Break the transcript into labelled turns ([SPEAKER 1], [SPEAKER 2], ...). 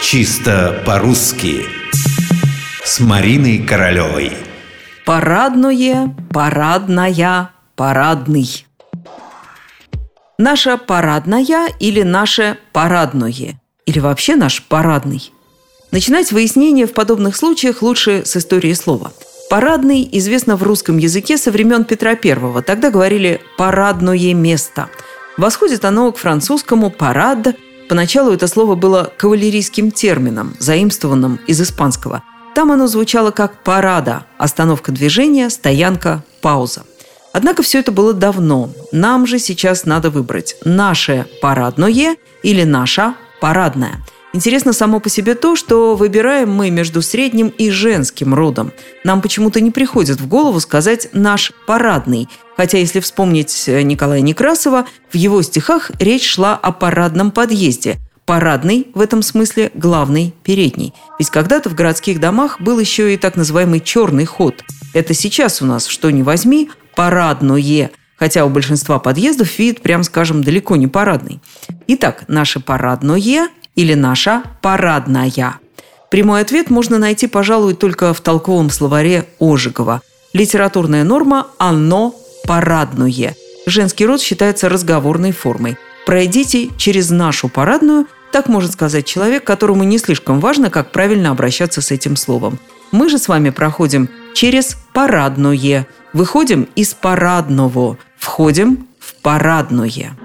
[SPEAKER 1] Чисто по-русски С Мариной Королевой
[SPEAKER 2] Парадное, парадная, парадный Наша парадная или наше парадное Или вообще наш парадный Начинать выяснение в подобных случаях лучше с истории слова – Парадный известно в русском языке со времен Петра I. Тогда говорили «парадное место». Восходит оно к французскому «парад». Поначалу это слово было кавалерийским термином, заимствованным из испанского. Там оно звучало как «парада» – остановка движения, стоянка, пауза. Однако все это было давно. Нам же сейчас надо выбрать наше парадное или наша парадная – Интересно само по себе то, что выбираем мы между средним и женским родом. Нам почему-то не приходит в голову сказать «наш парадный», хотя если вспомнить Николая Некрасова, в его стихах речь шла о парадном подъезде. Парадный в этом смысле главный, передний. Ведь когда-то в городских домах был еще и так называемый черный ход. Это сейчас у нас, что ни возьми, парадное, хотя у большинства подъездов вид, прям скажем, далеко не парадный. Итак, наше парадное или наша парадная? Прямой ответ можно найти, пожалуй, только в толковом словаре Ожегова. Литературная норма «оно парадное». Женский род считается разговорной формой. Пройдите через нашу парадную – так может сказать человек, которому не слишком важно, как правильно обращаться с этим словом. Мы же с вами проходим через парадное, выходим из парадного, входим в парадное.